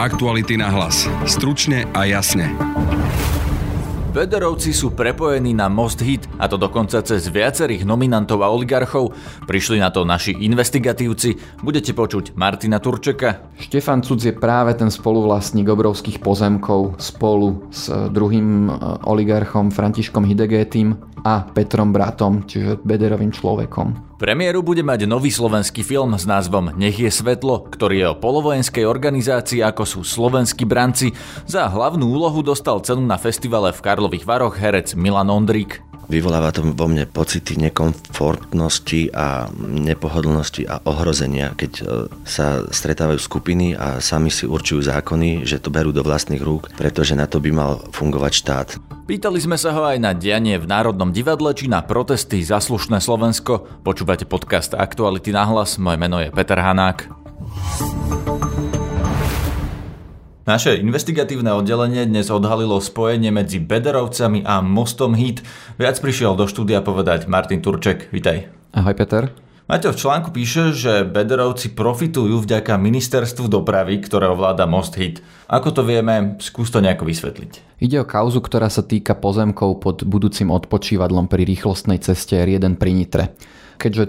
Aktuality na hlas. Stručne a jasne. Bederovci sú prepojení na Most Hit, a to dokonca cez viacerých nominantov a oligarchov. Prišli na to naši investigatívci. Budete počuť Martina Turčeka. Štefan Cudz je práve ten spoluvlastník obrovských pozemkov spolu s druhým e, oligarchom Františkom Hidegétym a Petrom Bratom, čiže Bederovým človekom. Premiéru bude mať nový slovenský film s názvom Nech je svetlo, ktorý je o polovojenskej organizácii ako sú slovenskí branci. Za hlavnú úlohu dostal cenu na festivale v Karlových Varoch herec Milan Ondrík. Vyvoláva to vo mne pocity nekomfortnosti a nepohodlnosti a ohrozenia, keď e, sa stretávajú skupiny a sami si určujú zákony, že to berú do vlastných rúk, pretože na to by mal fungovať štát. Pýtali sme sa ho aj na dianie v Národnom divadle či na protesty za slušné Slovensko. Počúvate podcast Aktuality na hlas, moje meno je Peter Hanák. Naše investigatívne oddelenie dnes odhalilo spojenie medzi Bederovcami a mostom Hit. Viac prišiel do štúdia povedať Martin Turček. Vitaj. Ahoj Peter. Maťo v článku píše, že Bederovci profitujú vďaka ministerstvu dopravy, ktoré ovláda Most Hit. Ako to vieme, skús to nejako vysvetliť. Ide o kauzu, ktorá sa týka pozemkov pod budúcim odpočívadlom pri rýchlostnej ceste R1 pri Nitre keďže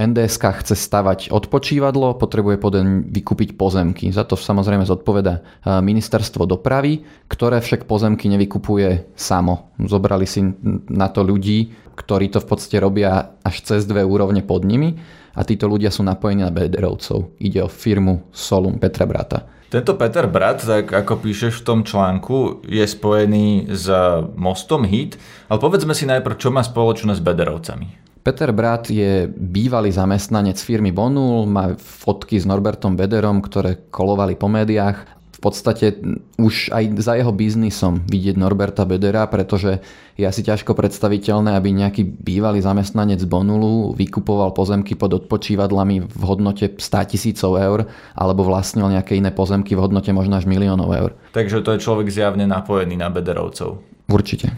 NDSK chce stavať odpočívadlo, potrebuje poden vykúpiť pozemky. Za to samozrejme zodpoveda e, ministerstvo dopravy, ktoré však pozemky nevykupuje samo. Zobrali si na to ľudí, ktorí to v podstate robia až cez dve úrovne pod nimi a títo ľudia sú napojení na Bederovcov. Ide o firmu Solum Petra Brata. Tento Peter Brat, tak ako píšeš v tom článku, je spojený s mostom HIT, ale povedzme si najprv, čo má spoločné s Bederovcami. Peter Brat je bývalý zamestnanec firmy Bonul, má fotky s Norbertom Bederom, ktoré kolovali po médiách. V podstate už aj za jeho biznisom vidieť Norberta Bedera, pretože je asi ťažko predstaviteľné, aby nejaký bývalý zamestnanec Bonulu vykupoval pozemky pod odpočívadlami v hodnote 100 tisícov eur alebo vlastnil nejaké iné pozemky v hodnote možno až miliónov eur. Takže to je človek zjavne napojený na Bederovcov. Určite.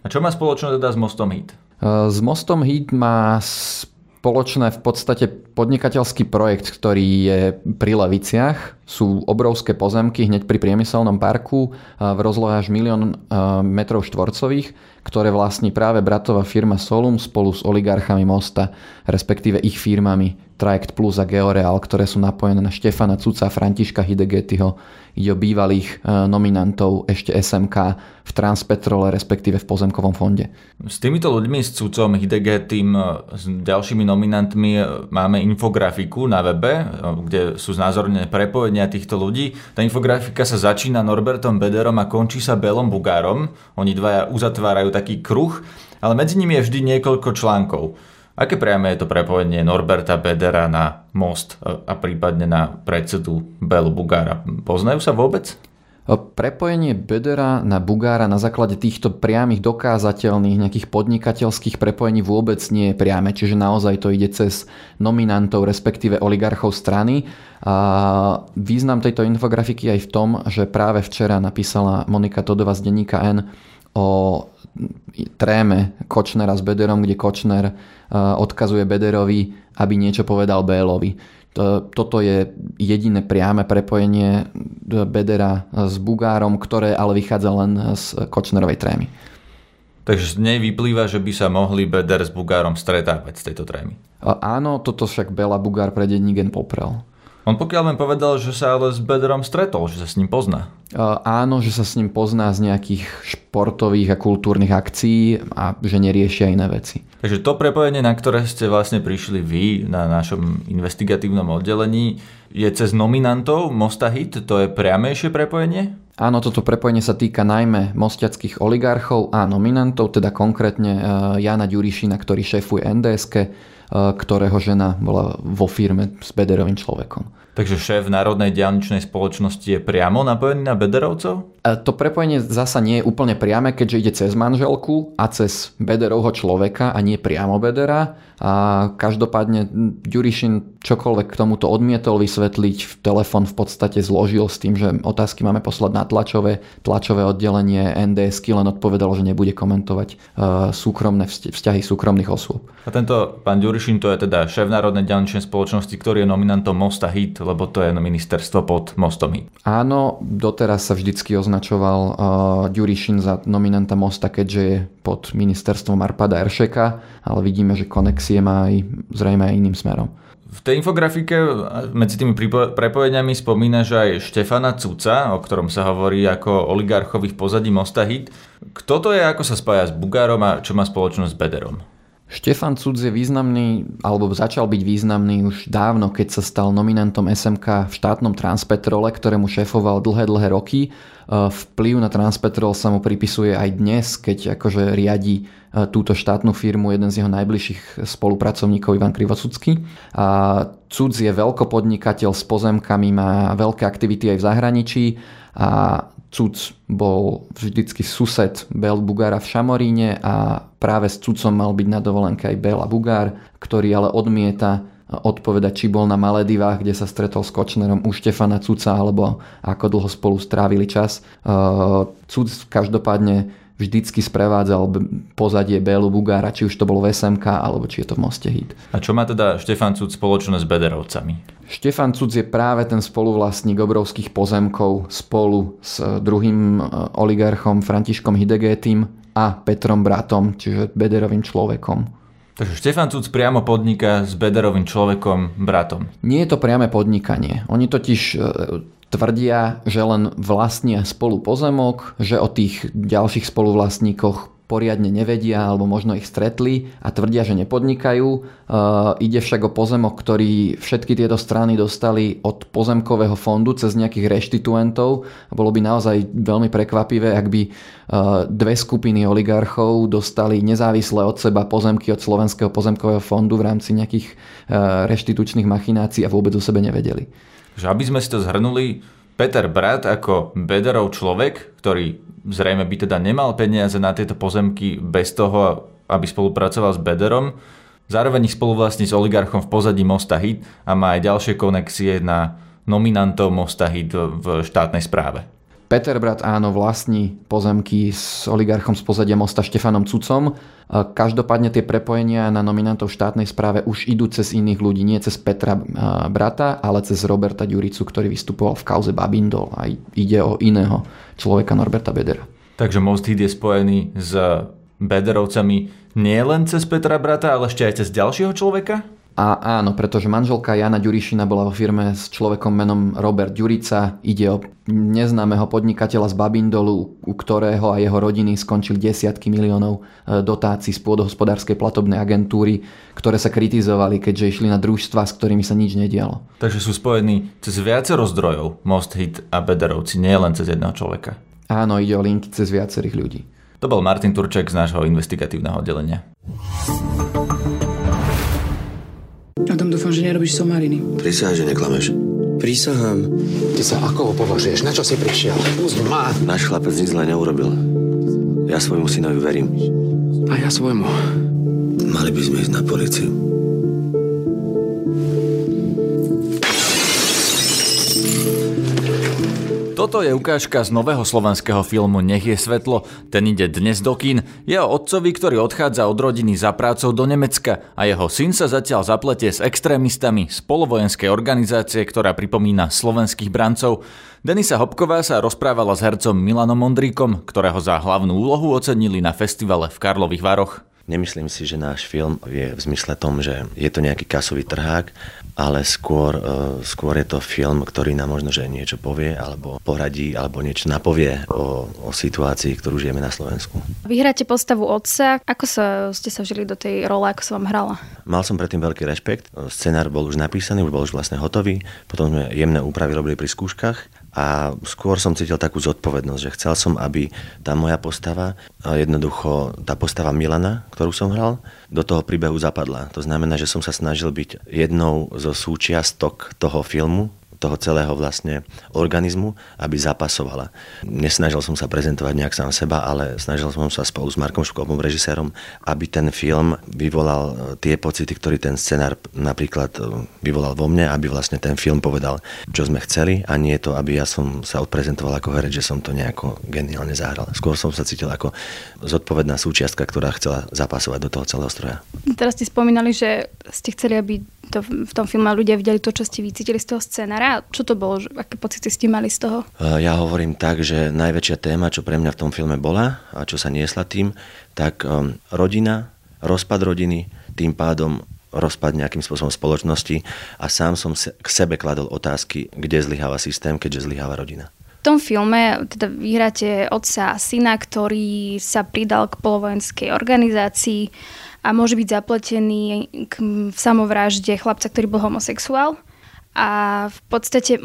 A čo má spoločné teda s Mostom Hit? S Mostom Hit má spoločné v podstate podnikateľský projekt, ktorý je pri Leviciach. Sú obrovské pozemky hneď pri priemyselnom parku v rozlohe až milión metrov štvorcových, ktoré vlastní práve bratová firma Solum spolu s oligarchami Mosta, respektíve ich firmami Trajekt Plus a Georeal, ktoré sú napojené na Štefana Cuca a Františka Hidegetyho. Ide o bývalých e, nominantov ešte SMK v Transpetrole, respektíve v Pozemkovom fonde. S týmito ľuďmi, s Cucom, Hidegetym, e, s ďalšími nominantmi e, máme infografiku na webe, kde sú znázornené prepojenia týchto ľudí. Tá infografika sa začína Norbertom Bederom a končí sa Belom Bugárom. Oni dvaja uzatvárajú taký kruh, ale medzi nimi je vždy niekoľko článkov. Aké priame je to prepojenie Norberta Bedera na most a prípadne na predsedu Belu Bugára? Poznajú sa vôbec? Prepojenie Bedera na Bugára na základe týchto priamých dokázateľných nejakých podnikateľských prepojení vôbec nie je priame, čiže naozaj to ide cez nominantov, respektíve oligarchov strany. A význam tejto infografiky aj v tom, že práve včera napísala Monika Todova z denníka N o tréme Kočnera s Bederom, kde Kočner e, odkazuje Bederovi, aby niečo povedal Bélovi. Toto je jediné priame prepojenie Bedera s Bugárom, ktoré ale vychádza len z Kočnerovej trémy. Takže z nej vyplýva, že by sa mohli Beder s Bugárom stretávať z tejto trémy. Áno, toto však Bela Bugár pre denník poprel. On pokiaľ len povedal, že sa ale s Bederom stretol, že sa s ním pozná. Áno, že sa s ním pozná z nejakých športových a kultúrnych akcií a že neriešia iné veci. Takže to prepojenie, na ktoré ste vlastne prišli vy na našom investigatívnom oddelení, je cez nominantov Mosta Hit? To je priamejšie prepojenie? Áno, toto prepojenie sa týka najmä mostiackých oligarchov a nominantov, teda konkrétne e, Jana Ďurišina, ktorý šéfuje NDSK, ktorého žena bola vo firme s Bederovým človekom. Takže šéf Národnej diálničnej spoločnosti je priamo napojený na Bederovcov? To prepojenie zasa nie je úplne priame, keďže ide cez manželku a cez Bederovho človeka a nie priamo Bedera. A každopádne Ďurišin čokoľvek k tomuto odmietol vysvetliť, telefon v podstate zložil s tým, že otázky máme poslať na tlačové, tlačové oddelenie NDSky len odpovedalo, že nebude komentovať e, súkromné vzťahy súkromných osôb. A tento pán Ďurišin to je teda šéf Národnej ďalničnej spoločnosti, ktorý je nominantom Mosta Hit, lebo to je ministerstvo pod Mostom Hit. Áno, doteraz sa vždycky označoval uh, Ďurišin za nominanta Mosta, keďže je pod ministerstvom Arpada Eršeka, ale vidíme, že konexie má aj zrejme aj iným smerom. V tej infografike medzi tými prepovedaniami spomína, že aj Štefana Cuca, o ktorom sa hovorí ako oligarchovi pozadí Mosta Hit. Kto to je, ako sa spája s Bugárom a čo má spoločnosť s Bederom? Štefan Cudz je významný, alebo začal byť významný už dávno, keď sa stal nominantom SMK v štátnom Transpetrole, ktorému šéfoval dlhé, dlhé roky. E, vplyv na Transpetrol sa mu pripisuje aj dnes, keď akože riadi e, túto štátnu firmu jeden z jeho najbližších spolupracovníkov Ivan Krivosucký. A Cudz je veľkopodnikateľ s pozemkami, má veľké aktivity aj v zahraničí a Cuc bol vždycky sused Bel Bugára v Šamoríne a práve s Cucom mal byť na dovolenke aj Bela Bugár, ktorý ale odmieta odpovedať, či bol na Maledivách, kde sa stretol s Kočnerom u Štefana Cuca, alebo ako dlho spolu strávili čas. Cuc každopádne vždycky sprevádzal pozadie Bélu Bugára, či už to bolo v SMK, alebo či je to v Moste Hit. A čo má teda Štefan Cuc spoločné s Bederovcami? Štefan Cuc je práve ten spoluvlastník obrovských pozemkov spolu s druhým e, oligarchom Františkom Hidegétym a Petrom Bratom, čiže Bederovým človekom. Takže Štefan Cuc priamo podniká s Bederovým človekom, bratom. Nie je to priame podnikanie. Oni totiž e, tvrdia, že len vlastnia spolu pozemok, že o tých ďalších spoluvlastníkoch poriadne nevedia alebo možno ich stretli a tvrdia, že nepodnikajú. E, ide však o pozemok, ktorý všetky tieto strany dostali od pozemkového fondu cez nejakých reštituentov. Bolo by naozaj veľmi prekvapivé, ak by e, dve skupiny oligarchov dostali nezávisle od seba pozemky od Slovenského pozemkového fondu v rámci nejakých e, reštitučných machinácií a vôbec o sebe nevedeli. Že aby sme si to zhrnuli, Peter Brat ako Bederov človek, ktorý zrejme by teda nemal peniaze na tieto pozemky bez toho, aby spolupracoval s Bederom, zároveň ich spoluvlastní s oligarchom v pozadí Mosta Hit a má aj ďalšie konexie na nominantov Mosta Hit v štátnej správe. Peter Brat áno vlastní pozemky s oligarchom z pozadia mosta Štefanom Cucom. Každopádne tie prepojenia na nominantov štátnej správe už idú cez iných ľudí, nie cez Petra Brata, ale cez Roberta Ďuricu, ktorý vystupoval v kauze Babindol a ide o iného človeka Norberta Bedera. Takže Most je spojený s Bederovcami nie len cez Petra Brata, ale ešte aj cez ďalšieho človeka? A áno, pretože manželka Jana Ďurišina bola vo firme s človekom menom Robert Ďurica. Ide o neznámeho podnikateľa z Babindolu, u ktorého a jeho rodiny skončili desiatky miliónov e, dotácií z pôdohospodárskej platobnej agentúry, ktoré sa kritizovali, keďže išli na družstva, s ktorými sa nič nedialo. Takže sú spojení cez viacero zdrojov Most Hit a Bederovci, nie len cez jedného človeka. Áno, ide o linky cez viacerých ľudí. To bol Martin Turček z nášho investigatívneho oddelenia. Adam, dúfam, že nerobíš somariny. Prisahám, že neklameš. Prisahám. Ty sa ako považuješ? Na čo si prišiel? Pusť ma! Náš chlapec nič zle neurobil. Ja svojmu synovi verím. A ja svojmu. Mali by sme ísť na policiu. Toto je ukážka z nového slovenského filmu Nech je svetlo. Ten ide dnes do kín. Je o otcovi, ktorý odchádza od rodiny za prácou do Nemecka a jeho syn sa zatiaľ zapletie s extrémistami z polovojenskej organizácie, ktorá pripomína slovenských brancov. Denisa Hopková sa rozprávala s hercom Milanom Mondríkom, ktorého za hlavnú úlohu ocenili na festivale v Karlových Varoch. Nemyslím si, že náš film je v zmysle tom, že je to nejaký kasový trhák, ale skôr, e, skôr je to film, ktorý nám možno, že niečo povie, alebo poradí, alebo niečo napovie o, o situácii, ktorú žijeme na Slovensku. Vy hráte postavu otca. Ako sa, ste sa vžili do tej role, ako sa vám hrala? Mal som predtým veľký rešpekt. Scenár bol už napísaný, už bol už vlastne hotový. Potom sme jemné úpravy robili pri skúškach a skôr som cítil takú zodpovednosť, že chcel som, aby tá moja postava, jednoducho tá postava Milana, ktorú som hral, do toho príbehu zapadla. To znamená, že som sa snažil byť jednou zo súčiastok toho filmu, toho celého vlastne organizmu, aby zapasovala. Nesnažil som sa prezentovať nejak sám seba, ale snažil som sa spolu s Markom Školom, režisérom, aby ten film vyvolal e, tie pocity, ktorý ten scenár napríklad e, vyvolal vo mne, aby vlastne ten film povedal, čo sme chceli a nie to, aby ja som sa odprezentoval ako herec, že som to nejako geniálne zahral. Skôr som sa cítil ako zodpovedná súčiastka, ktorá chcela zapasovať do toho celého stroja. Teraz ste spomínali, že ste chceli, aby to v tom filme ľudia videli to, čo ste vycítili z toho scénára. Čo to bolo? Aké pocity ste mali z toho? Ja hovorím tak, že najväčšia téma, čo pre mňa v tom filme bola a čo sa niesla tým, tak um, rodina, rozpad rodiny, tým pádom rozpad nejakým spôsobom spoločnosti a sám som k sebe kladol otázky, kde zlyháva systém, keďže zlyháva rodina. V tom filme teda vyhráte otca a syna, ktorý sa pridal k polovojenskej organizácii a môže byť zapletený k samovražde chlapca, ktorý bol homosexuál. A v podstate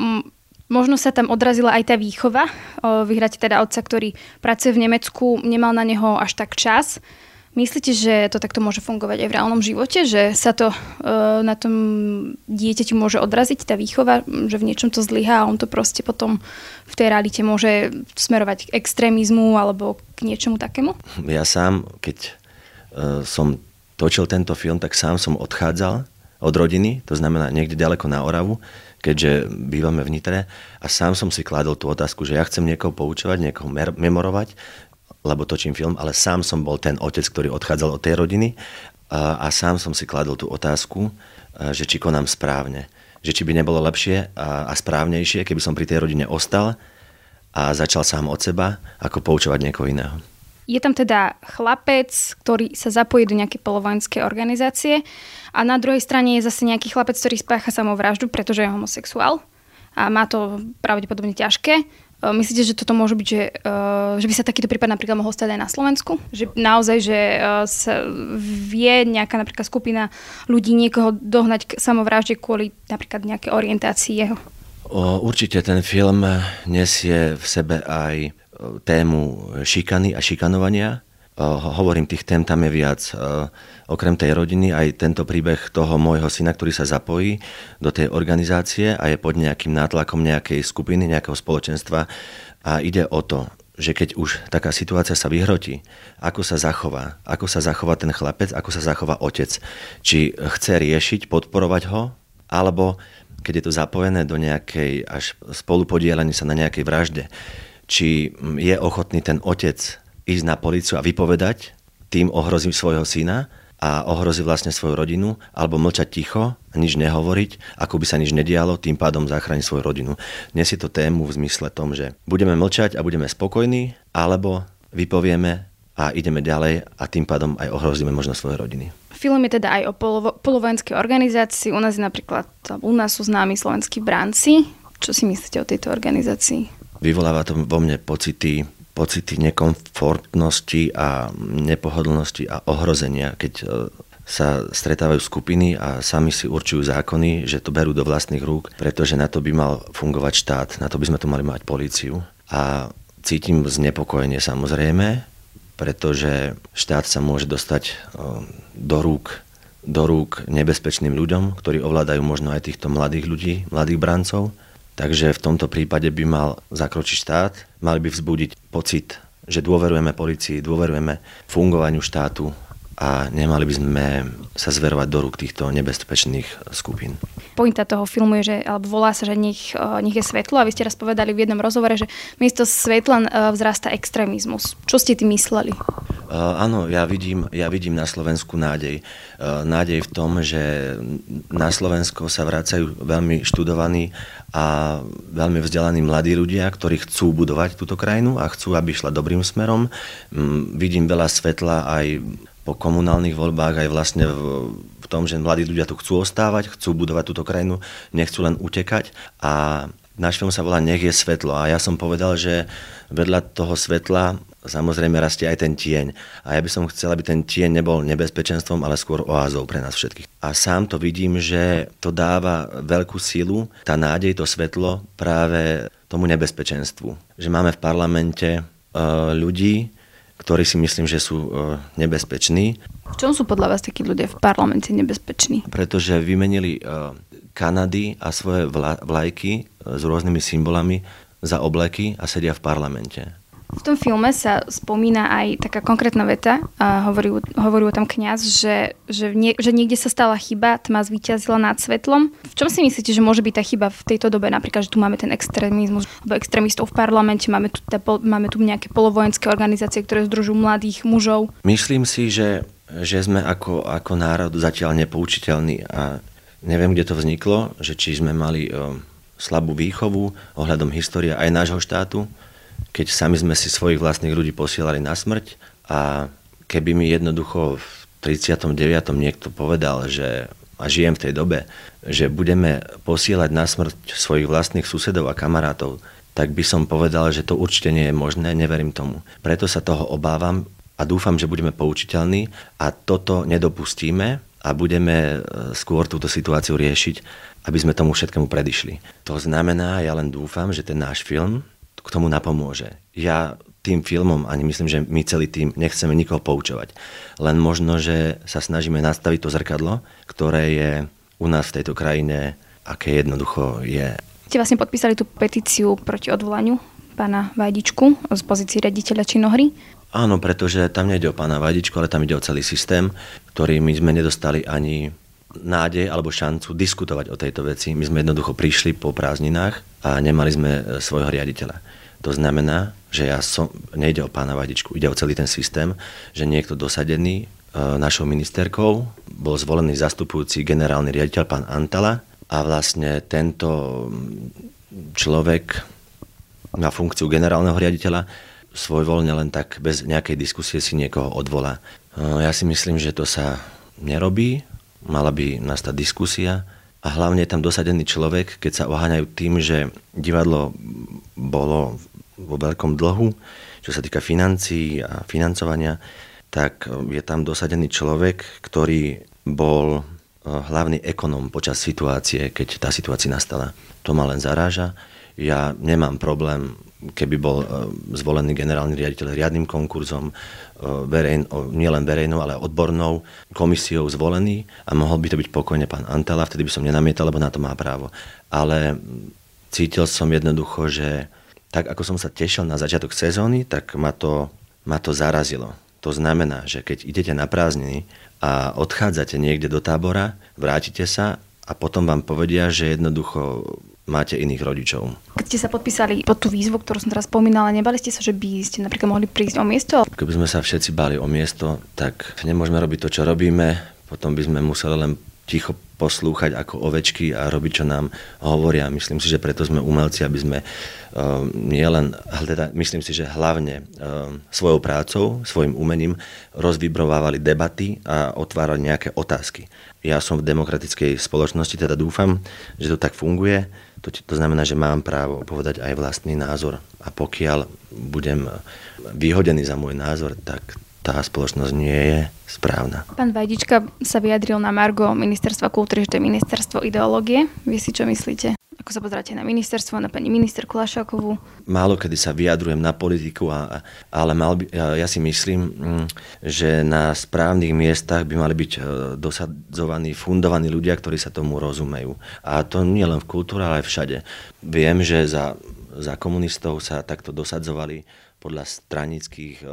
možno sa tam odrazila aj tá výchova. Vyhráte teda otca, ktorý pracuje v Nemecku, nemal na neho až tak čas. Myslíte, že to takto môže fungovať aj v reálnom živote? Že sa to na tom dieťaťu môže odraziť, tá výchova, že v niečom to zlyhá a on to proste potom v tej realite môže smerovať k extrémizmu alebo k niečomu takému? Ja sám, keď som točil tento film, tak sám som odchádzal od rodiny, to znamená niekde ďaleko na Oravu, keďže bývame v Nitre a sám som si kladol tú otázku, že ja chcem niekoho poučovať, niekoho memorovať, lebo točím film, ale sám som bol ten otec, ktorý odchádzal od tej rodiny a, a sám som si kladol tú otázku, že či konám správne. Že či by nebolo lepšie a, a správnejšie, keby som pri tej rodine ostal a začal sám od seba, ako poučovať niekoho iného. Je tam teda chlapec, ktorý sa zapojí do nejakej polovojenskej organizácie a na druhej strane je zase nejaký chlapec, ktorý spácha samovraždu, pretože je homosexuál a má to pravdepodobne ťažké. E, myslíte, že toto môže byť, že, e, že by sa takýto prípad napríklad mohol stať aj na Slovensku? Že naozaj, že e, sa vie nejaká napríklad skupina ľudí niekoho dohnať k samovražde kvôli napríklad nejakej orientácii jeho? Určite ten film nesie v sebe aj tému šikany a šikanovania. Hovorím, tých tém tam je viac. Okrem tej rodiny aj tento príbeh toho môjho syna, ktorý sa zapojí do tej organizácie a je pod nejakým nátlakom nejakej skupiny, nejakého spoločenstva. A ide o to, že keď už taká situácia sa vyhrotí, ako sa zachová, ako sa zachová ten chlapec, ako sa zachová otec. Či chce riešiť, podporovať ho, alebo keď je to zapojené do nejakej až spolupodielania sa na nejakej vražde, či je ochotný ten otec ísť na policiu a vypovedať, tým ohrozí svojho syna a ohrozí vlastne svoju rodinu, alebo mlčať ticho nič nehovoriť, ako by sa nič nedialo, tým pádom zachrániť svoju rodinu. Dnes je to tému v zmysle tom, že budeme mlčať a budeme spokojní, alebo vypovieme a ideme ďalej a tým pádom aj ohrozíme možno svoje rodiny. Film je teda aj o polovo- polovojenskej organizácii. U nás je napríklad, u nás sú známi slovenskí bránci. Čo si myslíte o tejto organizácii? Vyvoláva to vo mne pocity, pocity nekomfortnosti a nepohodlnosti a ohrozenia, keď e, sa stretávajú skupiny a sami si určujú zákony, že to berú do vlastných rúk, pretože na to by mal fungovať štát, na to by sme tu mali mať políciu. A cítim znepokojenie samozrejme, pretože štát sa môže dostať e, do rúk do rúk nebezpečným ľuďom, ktorí ovládajú možno aj týchto mladých ľudí, mladých brancov Takže v tomto prípade by mal zakročiť štát, mali by vzbudiť pocit, že dôverujeme policii, dôverujeme fungovaniu štátu a nemali by sme sa zverovať do rúk týchto nebezpečných skupín. Pointa toho filmu je, že, alebo volá sa, že nech, e, nech je svetlo a vy ste raz povedali v jednom rozhovore, že miesto svetla e, vzrasta extrémizmus. Čo ste tým mysleli? Uh, áno, ja vidím, ja vidím na Slovensku nádej. Uh, nádej v tom, že na Slovensko sa vracajú veľmi študovaní a veľmi vzdelaní mladí ľudia, ktorí chcú budovať túto krajinu a chcú, aby šla dobrým smerom. Um, vidím veľa svetla aj po komunálnych voľbách, aj vlastne v, v tom, že mladí ľudia tu chcú ostávať, chcú budovať túto krajinu, nechcú len utekať a náš film sa volá Nech je svetlo a ja som povedal, že vedľa toho svetla samozrejme rastie aj ten tieň. A ja by som chcel, aby ten tieň nebol nebezpečenstvom, ale skôr oázou pre nás všetkých. A sám to vidím, že to dáva veľkú silu, tá nádej, to svetlo práve tomu nebezpečenstvu. Že máme v parlamente uh, ľudí, ktorí si myslím, že sú e, nebezpeční. V čom sú podľa vás takí ľudia v parlamente nebezpeční? Pretože vymenili e, Kanady a svoje vlajky e, s rôznymi symbolami za obleky a sedia v parlamente. V tom filme sa spomína aj taká konkrétna veta, a hovorí, hovorí o tom kňaz, že, že, nie, že niekde sa stala chyba, tma zvíťazila nad svetlom. V čom si myslíte, že môže byť tá chyba v tejto dobe? Napríklad, že tu máme ten extrémizmus, alebo extrémistov v parlamente, máme tu, tá, máme tu nejaké polovojenské organizácie, ktoré združujú mladých mužov. Myslím si, že, že sme ako, ako národ zatiaľ nepoučiteľní a neviem, kde to vzniklo, že či sme mali o, slabú výchovu ohľadom histórie aj nášho štátu, keď sami sme si svojich vlastných ľudí posielali na smrť a keby mi jednoducho v 39. niekto povedal, že a žijem v tej dobe, že budeme posielať na smrť svojich vlastných susedov a kamarátov, tak by som povedal, že to určite nie je možné, neverím tomu. Preto sa toho obávam a dúfam, že budeme poučiteľní a toto nedopustíme a budeme e, skôr túto situáciu riešiť, aby sme tomu všetkému predišli. To znamená, ja len dúfam, že ten náš film k tomu napomôže. Ja tým filmom, ani myslím, že my celý tým nechceme nikoho poučovať. Len možno, že sa snažíme nastaviť to zrkadlo, ktoré je u nás v tejto krajine, aké jednoducho je. Ste vlastne podpísali tú petíciu proti odvolaniu pána Vajdičku z pozície riaditeľa činohry. Áno, pretože tam nejde o pána Vajdičku, ale tam ide o celý systém, ktorý my sme nedostali ani nádej alebo šancu diskutovať o tejto veci. My sme jednoducho prišli po prázdninách a nemali sme e, svojho riaditeľa. To znamená, že ja som, nejde o pána Vadičku, ide o celý ten systém, že niekto dosadený e, našou ministerkou bol zvolený zastupujúci generálny riaditeľ pán Antala a vlastne tento človek na funkciu generálneho riaditeľa svojvoľne len tak bez nejakej diskusie si niekoho odvolá. E, ja si myslím, že to sa nerobí, mala by nastať diskusia a hlavne je tam dosadený človek, keď sa oháňajú tým, že divadlo bolo vo veľkom dlhu, čo sa týka financií a financovania, tak je tam dosadený človek, ktorý bol eh, hlavný ekonom počas situácie, keď tá situácia nastala. To ma len zaráža. Ja nemám problém keby bol e, zvolený generálny riaditeľ riadnym konkurzom, e, verejn, nielen verejnou, ale odbornou komisiou zvolený a mohol by to byť pokojne pán Antela, vtedy by som nenamietal, lebo na to má právo. Ale cítil som jednoducho, že tak ako som sa tešil na začiatok sezóny, tak ma to, ma to zarazilo. To znamená, že keď idete na prázdniny a odchádzate niekde do tábora, vrátite sa a potom vám povedia, že jednoducho máte iných rodičov. Keď ste sa podpísali pod tú výzvu, ktorú som teraz spomínala, nebali ste sa, že by ste napríklad mohli prísť o miesto? Keby sme sa všetci báli o miesto, tak nemôžeme robiť to, čo robíme, potom by sme museli len ticho poslúchať ako ovečky a robiť, čo nám hovoria. Myslím si, že preto sme umelci, aby sme uh, nielen, teda myslím si, že hlavne uh, svojou prácou, svojim umením rozvibrovávali debaty a otvárali nejaké otázky. Ja som v demokratickej spoločnosti, teda dúfam, že to tak funguje to, to znamená, že mám právo povedať aj vlastný názor. A pokiaľ budem vyhodený za môj názor, tak tá spoločnosť nie je správna. Pán Vajdička sa vyjadril na Margo ministerstva kultúry, že to je ministerstvo ideológie. Vy si čo myslíte? Ako sa pozráte na ministerstvo, na pani ministerku Lašákovú? Málo kedy sa vyjadrujem na politiku, a, ale mal by, ja si myslím, mm, že na správnych miestach by mali byť e, dosadzovaní, fundovaní ľudia, ktorí sa tomu rozumejú. A to nie len v kultúre, ale aj všade. Viem, že za, za komunistov sa takto dosadzovali podľa stranických eh,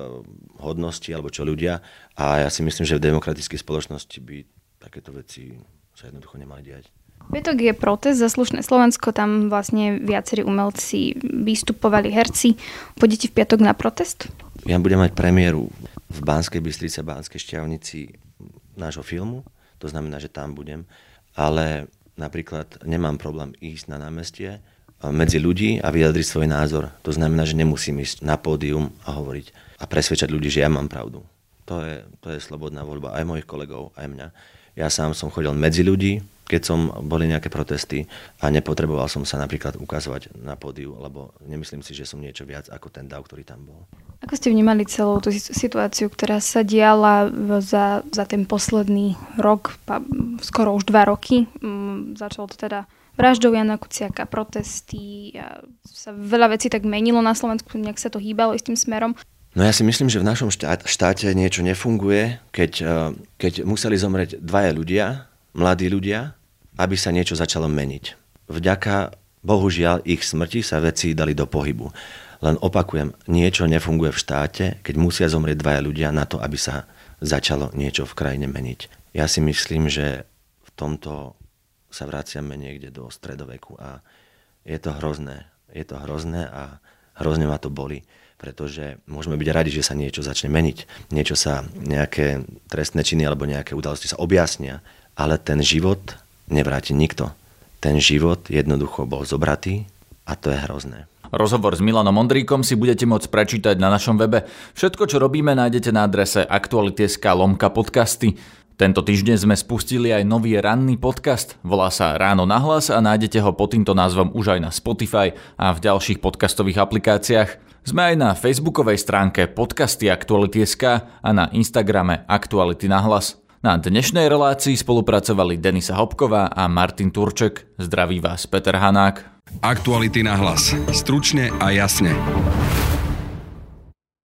hodností alebo čo ľudia. A ja si myslím, že v demokratickej spoločnosti by takéto veci sa jednoducho nemali diať. Petok je protest za slušné Slovensko, tam vlastne viacerí umelci vystupovali, herci. Pôjdete v piatok na protest? Ja budem mať premiéru v Banskej Bystrice, Banskej šťavnici nášho filmu, to znamená, že tam budem, ale napríklad nemám problém ísť na námestie, medzi ľudí a vyjadriť svoj názor. To znamená, že nemusím ísť na pódium a hovoriť a presvedčať ľudí, že ja mám pravdu. To je, to je slobodná voľba aj mojich kolegov, aj mňa. Ja sám som chodil medzi ľudí, keď som boli nejaké protesty a nepotreboval som sa napríklad ukazovať na pódiu, lebo nemyslím si, že som niečo viac ako ten dav, ktorý tam bol. Ako ste vnímali celú tú situáciu, ktorá sa diala za, za ten posledný rok, skoro už dva roky? Mm, začalo to teda vraždou Jana Kuciaka, protesty a sa veľa vecí tak menilo na Slovensku, nejak sa to hýbalo istým smerom. No ja si myslím, že v našom štáte niečo nefunguje, keď, eh, keď museli zomrieť dvaja ľudia, mladí ľudia, aby sa niečo začalo meniť. Vďaka Bohužiaľ, ich smrti sa veci dali do pohybu. Len opakujem, niečo nefunguje v štáte, keď musia zomrieť dvaja ľudia na to, aby sa začalo niečo v krajine meniť. Ja si myslím, že v tomto sa vraciame niekde do stredoveku a je to hrozné. Je to hrozné a hrozne ma to boli, pretože môžeme byť radi, že sa niečo začne meniť. Niečo sa, nejaké trestné činy alebo nejaké udalosti sa objasnia, ale ten život nevráti nikto ten život jednoducho bol zobratý a to je hrozné. Rozhovor s Milanom Ondríkom si budete môcť prečítať na našom webe. Všetko, čo robíme, nájdete na adrese aktuality.sk lomka podcasty. Tento týždeň sme spustili aj nový ranný podcast. Volá sa Ráno na hlas a nájdete ho pod týmto názvom už aj na Spotify a v ďalších podcastových aplikáciách. Sme aj na facebookovej stránke podcasty Aktuality.sk a na Instagrame Aktuality na hlas. Na dnešnej relácii spolupracovali Denisa Hopková a Martin Turček. Zdraví vás Peter Hanák. Aktuality na hlas. Stručne a jasne.